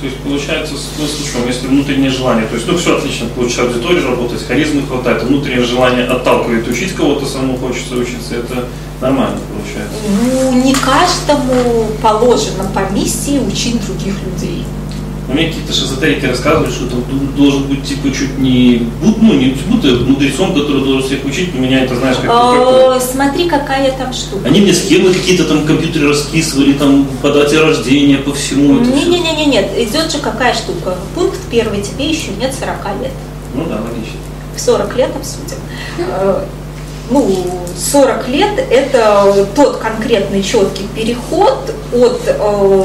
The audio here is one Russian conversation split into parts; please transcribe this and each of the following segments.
То есть получается смысл в чем? Если внутреннее желание, то есть ну все отлично, получится аудитория работать, харизмы хватает, а внутреннее желание отталкивает учить кого-то, самому хочется учиться, это нормально получается. Ну, не каждому положено по миссии учить других людей. Но мне какие-то шизотерики рассказывают, что там должен быть типа чуть не буд, ну не будто мудрецом, который должен всех учить, но меня это знаешь как, а, как Смотри, какая там штука. Они мне схемы какие-то там в компьютере раскисывали, там по дате рождения, по всему. Не-не-не, нет, идет же какая штука. Пункт первый, тебе еще нет 40 лет. Ну да, логично. В 40 лет обсудим э, ну, 40 лет – это тот конкретный четкий переход от э,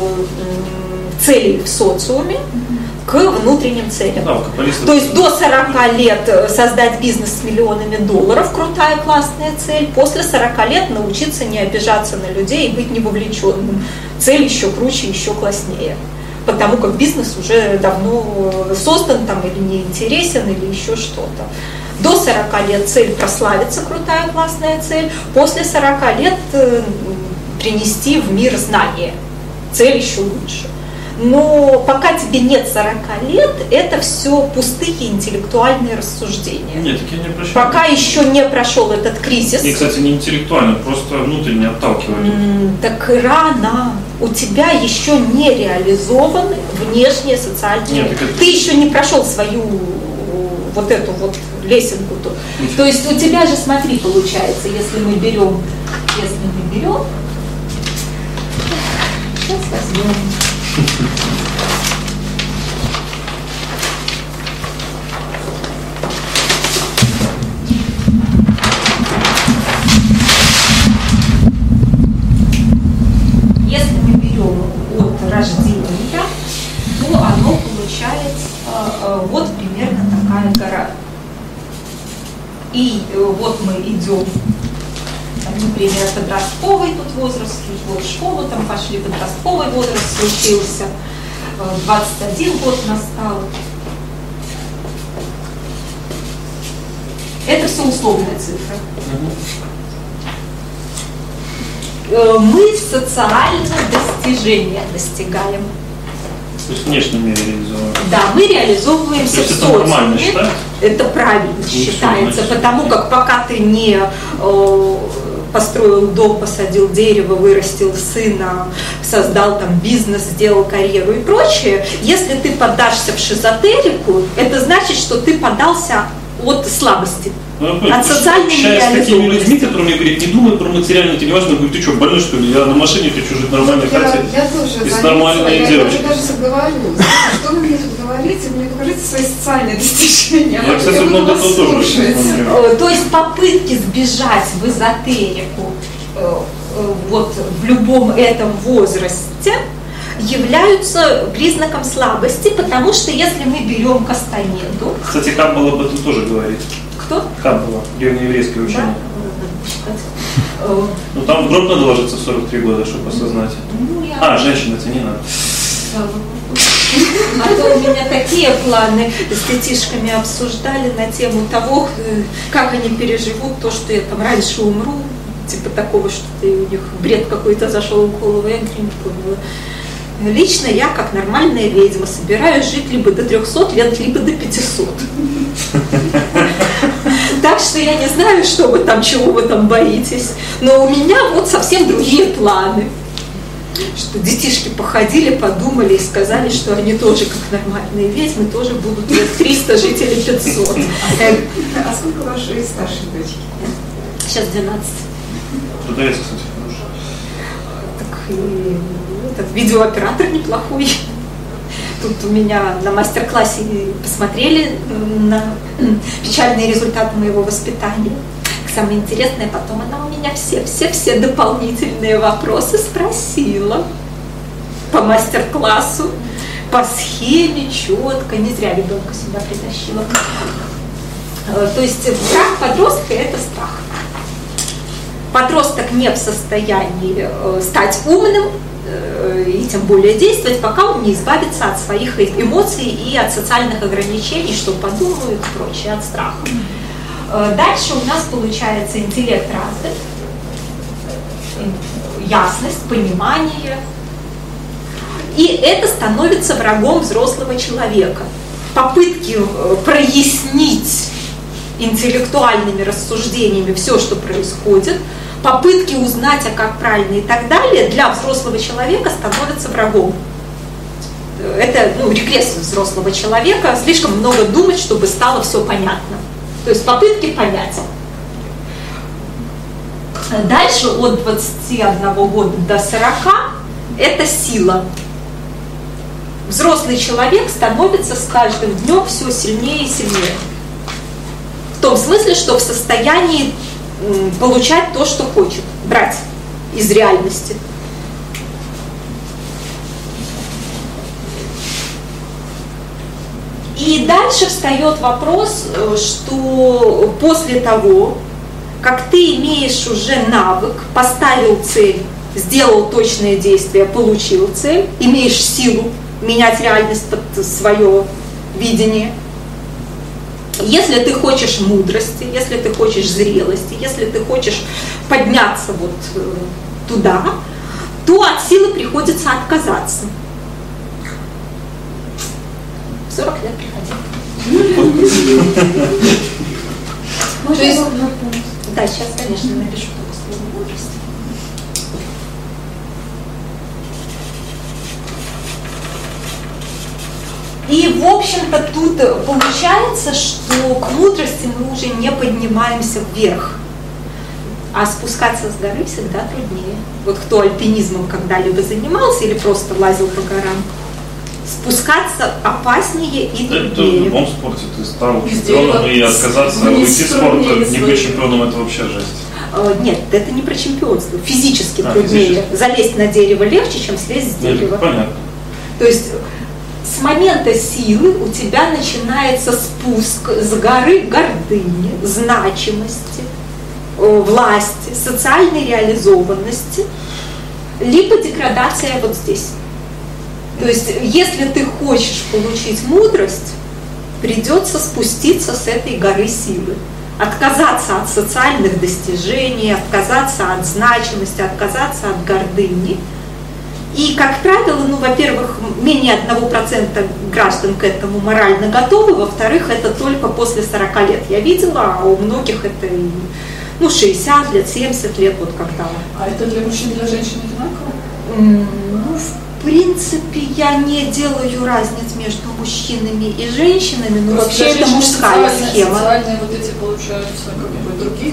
целей в социуме к внутренним целям. Да, То есть до 40 лет создать бизнес с миллионами долларов, крутая, классная цель. После 40 лет научиться не обижаться на людей и быть не вовлеченным. Цель еще круче, еще класснее. Потому как бизнес уже давно создан там или не интересен, или еще что-то. До 40 лет цель прославиться, крутая, классная цель. После 40 лет э, принести в мир знания. Цель еще лучше но пока тебе нет 40 лет, это все пустые интеллектуальные рассуждения. Нет, так я не прощаю. Пока еще не прошел этот кризис. И, кстати, не интеллектуально, просто внутренне отталкивает. Mm, так рано. У тебя еще не реализованы внешние социальные. Нет, это... Ты еще не прошел свою вот эту вот лесенку. -то. То есть у тебя же, смотри, получается, если мы берем, если мы берем, сейчас возьмем если мы берем от рождения, то оно получает э, э, вот примерно такая гора. И э, вот мы идем например, подростковый тут возраст, вот в школу там пошли, подростковый возраст случился, 21 э, год настал. Это все условная цифра. Э, мы социальное достижение достигаем. То есть внешне мы реализовываем. Да, мы реализовываемся в социуме. Это правильно ну, считается, потому как пока ты не э, построил дом, посадил дерево, вырастил сына, создал там бизнес, сделал карьеру и прочее, если ты поддашься в шизотерику, это значит, что ты подался от слабости. Ну, от социальной Общаясь с такими людьми, которые мне говорят, не думай про материальное, тебе важно, говорю, ты что, больной что ли? Я на машине хочу жить нормально, я, хате. Я тоже. И с нормальной девочкой. Я даже соглашусь. Что вы мне тут говорите? Мне покажите свои социальные достижения. Я, кстати, много того тоже. Э, то есть попытки сбежать в эзотерику э, э, вот в любом этом возрасте являются признаком слабости, потому что если мы берем Кастанеду... Кстати, Камбал об этом тоже говорит. Кто? Камбала, древнееврейское учение. Да? Ну там гроб надо ложиться в 43 года, чтобы осознать. Ну, я... А, женщина, это не надо. А то у меня такие планы с детишками обсуждали на тему того, как они переживут то, что я там раньше умру, типа такого, что у них бред какой-то зашел в голову, я не поняла. Лично я, как нормальная ведьма, собираюсь жить либо до 300 лет, либо до 500. Так что я не знаю, что вы там, чего вы там боитесь. Но у меня вот совсем другие планы. Что детишки походили, подумали и сказали, что они тоже, как нормальные ведьмы, тоже будут лет 300 жить или 500. А сколько вашей старшей дочки? Сейчас 12. Продавец, кстати. Так и этот видеооператор неплохой. Тут у меня на мастер-классе посмотрели на печальные результаты моего воспитания. Самое интересное, потом она у меня все-все-все дополнительные вопросы спросила по мастер-классу, по схеме, четко, не зря ребенка сюда притащила. Э, то есть страх подростка – это страх. Подросток не в состоянии э, стать умным, Э, и тем более действовать, пока он не избавится от своих эмоций и от социальных ограничений, что подумают и прочее, от страха. Э, дальше у нас получается интеллект развит, ясность, понимание. И это становится врагом взрослого человека. Попытки э, прояснить интеллектуальными рассуждениями все, что происходит, попытки узнать, а как правильно и так далее, для взрослого человека становятся врагом. Это ну, регресс взрослого человека, слишком много думать, чтобы стало все понятно. То есть попытки понять. Дальше от 21 года до 40 это сила. Взрослый человек становится с каждым днем все сильнее и сильнее. В том смысле, что в состоянии получать то, что хочет, брать из реальности. И дальше встает вопрос, э, что после того, как ты имеешь уже навык, поставил цель, сделал точное действие, получил цель, имеешь силу менять реальность под свое видение – если ты хочешь мудрости, если ты хочешь зрелости, если ты хочешь подняться вот э, туда, то от силы приходится отказаться. 40 лет приходи. Да, сейчас, конечно, напишу. И, в общем-то, тут получается, что к мудрости мы уже не поднимаемся вверх, а спускаться с горы всегда труднее. Вот кто альпинизмом когда-либо занимался или просто лазил по горам, спускаться опаснее и труднее. Это в любом спорте. Ты стал чемпионом и отказаться уйти спорта, не быть чемпионом, это вообще жесть. А, нет, это не про чемпионство. Физически а, труднее. Физически. Залезть на дерево легче, чем слезть с дерева. Понятно. То есть с момента силы у тебя начинается спуск с горы гордыни, значимости, э, власти, социальной реализованности, либо деградация вот здесь. То есть, если ты хочешь получить мудрость, придется спуститься с этой горы силы. Отказаться от социальных достижений, отказаться от значимости, отказаться от гордыни – и, как правило, ну, во-первых, менее 1% граждан к этому морально готовы, во-вторых, это только после 40 лет я видела, а у многих это ну, 60 лет, 70 лет, вот когда. А это для мужчин и для женщин одинаково? Ну, в принципе, я не делаю разниц между мужчинами и женщинами, но Просто вообще это мужская схема. Социальные вот эти получаются как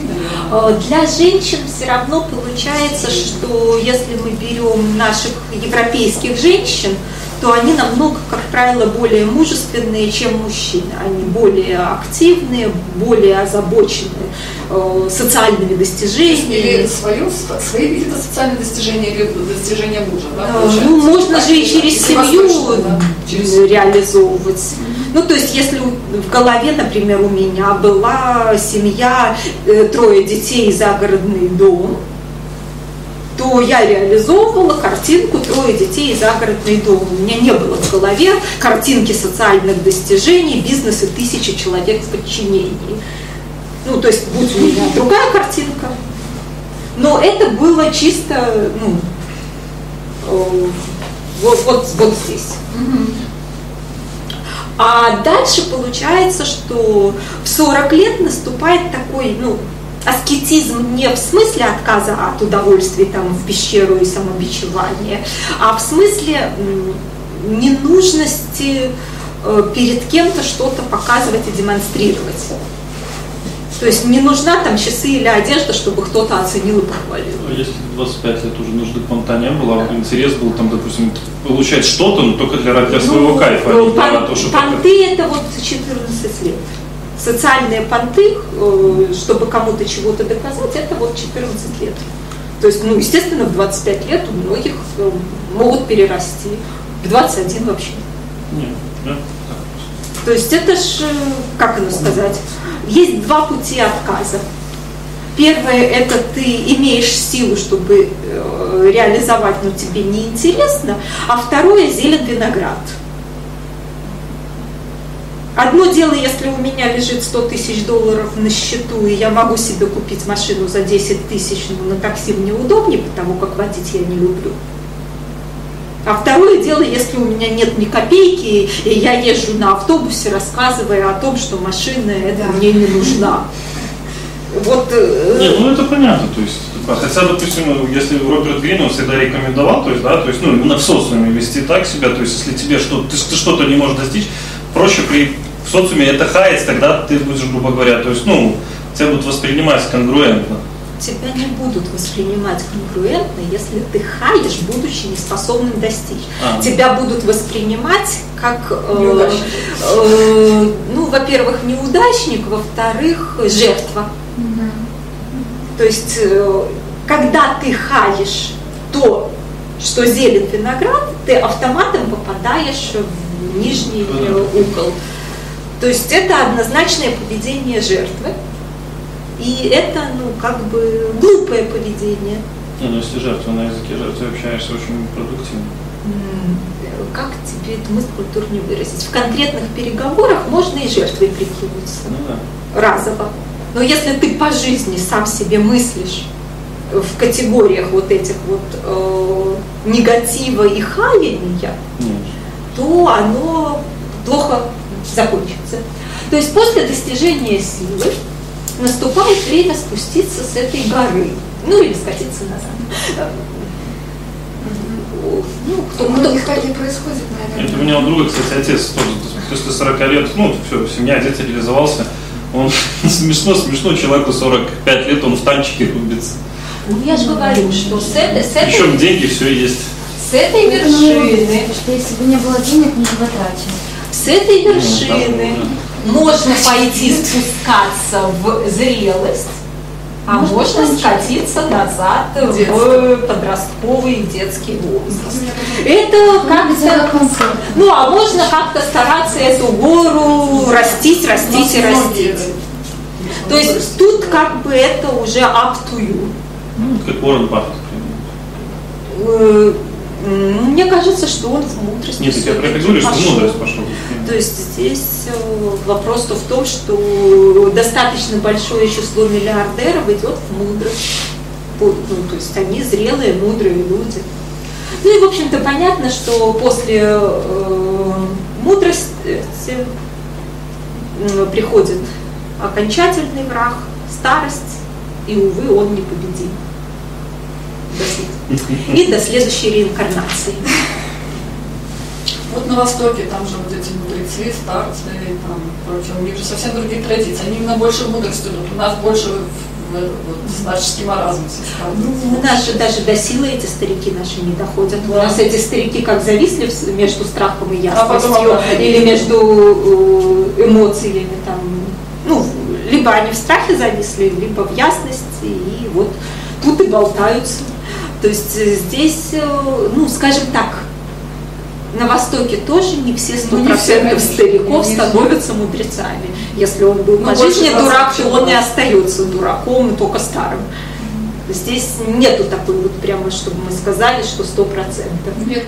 наверное? Э, для женщин все равно получается, что если мы берем наших европейских женщин, то они намного, как правило, более мужественные, чем мужчины. Они более активные, более озабочены э, социальными достижениями. Или свое, свои какие-то социальные достижения или достижения мужа, да, э, Ну, можно же и через семью да? через... реализовывать. Ну, то есть, если в голове, например, у меня была семья, э, трое детей, загородный дом, то я реализовывала картинку «Трое детей и загородный дом». У меня не было в голове картинки социальных достижений, бизнеса тысячи человек в подчинении. Ну, то есть, будь у меня другая картинка. Но это было чисто, ну, э, вот, вот, вот здесь. А дальше получается, что в 40 лет наступает такой, ну, аскетизм не в смысле отказа от удовольствий там, в пещеру и самобичевания, а в смысле ненужности э, перед кем-то что-то показывать и демонстрировать. То есть не нужна там часы или одежда, чтобы кто-то оценил и похвалил. А если 25 лет уже нужды понта не было, а интерес был там, допустим, получать что-то, но только для, для своего ну, кайфа, а не для того, чтобы... Понты это вот 14 лет социальные понты, э, чтобы кому-то чего-то доказать, это вот 14 лет. То есть, ну, естественно, в 25 лет у многих э, могут перерасти, в 21 вообще. Нет, да. То есть это ж, э, как оно сказать, есть два пути отказа. Первое – это ты имеешь силу, чтобы реализовать, но тебе неинтересно. А второе – зелен виноград – Одно дело, если у меня лежит 100 тысяч долларов на счету, и я могу себе купить машину за 10 тысяч, но на такси мне удобнее, потому как водить я не люблю. А второе дело, если у меня нет ни копейки, и я езжу на автобусе, рассказывая о том, что машина это Да. мне не нужна. Вот э, Не, ну это понятно, то есть, а хотя, допустим, если Роберт Грин, он всегда рекомендовал, то есть, да, то есть, ну, именно в социуме вести так себя, то есть, если тебе что, ты, ты что-то не можешь достичь, проще при в социуме это хаять, тогда ты будешь, грубо говоря, то есть, ну, тебя будут воспринимать конгруентно. Тебя не будут воспринимать конкурентно, если ты хаешь, будучи неспособным достичь. А. Тебя будут воспринимать как, э, э, ну, во-первых, неудачник, во-вторых, жертва. То есть, э, когда ты хаешь то, что зелен виноград, ты автоматом попадаешь в нижний угол. То есть это однозначное поведение жертвы. И это, ну, как бы глупое поведение. Не, ну, если жертва на языке жертвы общаешься очень продуктивно. Как тебе эту мысль культурнее выразить? В конкретных переговорах можно и жертвой прикинуться. Ну да. разово. Но если ты по жизни сам себе мыслишь в категориях вот этих вот э, негатива и хаяния, Нет. то оно плохо закончится. То есть после достижения силы наступает время спуститься с этой горы, ну или скатиться назад. Ну, кто, кто, многих кто- и происходит, наверное. Это у меня у друга, кстати, отец тоже после 40 лет, ну, все, семья, отец реализовался. Он смешно, смешно, человеку 45 лет, он в танчике рубится. Ну, я же говорю, что с этой, с этой, Причем деньги все есть. с этой вершины Потому что если бы не было денег, мы бы. С этой Ну, вершины там, можно пойти спускаться в зрелость, а Можно можно скатиться назад Детский. в подростковый детский возраст. Это Где как-то... Ну, а можно как-то стараться эту гору растить, растить и растить. То есть тут как бы это уже up to you. Ну, как Уоррен Баффет. Э, Мне кажется, что он в мудрости Нет, я про это говорю, что мудрость пошел. То есть здесь э, вопрос-то в том, что достаточно большое число миллиардеров идет в мудрость. Ну, то есть они зрелые, мудрые люди. Ну и, в общем-то, понятно, что после э, мудрости м, приходит окончательный враг, старость, и, увы, он непобедим. До след- И до следующей реинкарнации. Вот на Востоке, там же вот эти мудрецы, старцы и там прочее, у них же совсем другие традиции. Они именно больше в мудрость идут. У нас больше вот, старческий маразм Ну, у нас же даже до силы эти старики наши не доходят. У Да. нас эти старики как зависли между страхом и А потом ясностью, обратно. или между э, эмоциями там. Ну, либо они в страхе зависли, либо в ясности, и вот тут и болтаются. То есть э, здесь, э, ну, скажем так, на Востоке тоже не все сто Ну, не все, стариков Не становятся мудрецами. Если он был Ну, по жизни дурак, то он и 20%. остается дураком, только старым. Здесь нету такой вот прямо, чтобы мы сказали, что сто процентов. Нет,